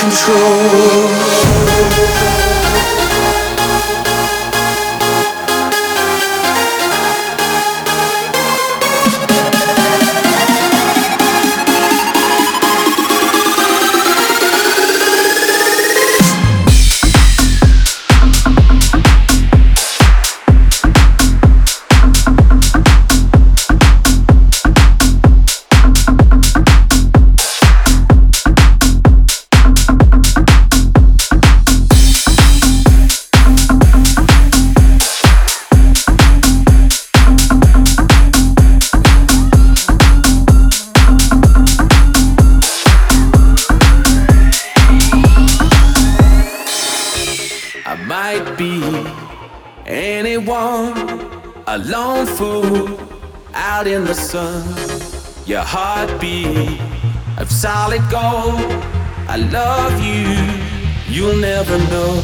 Control. Anyone, a lone fool out in the sun. Your heartbeat of solid gold. I love you, you'll never know.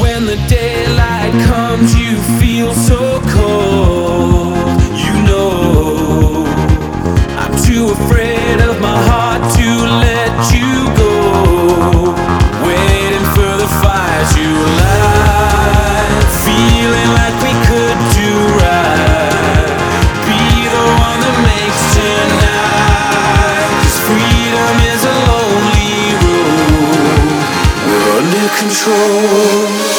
When the daylight comes, you feel so cold. Control.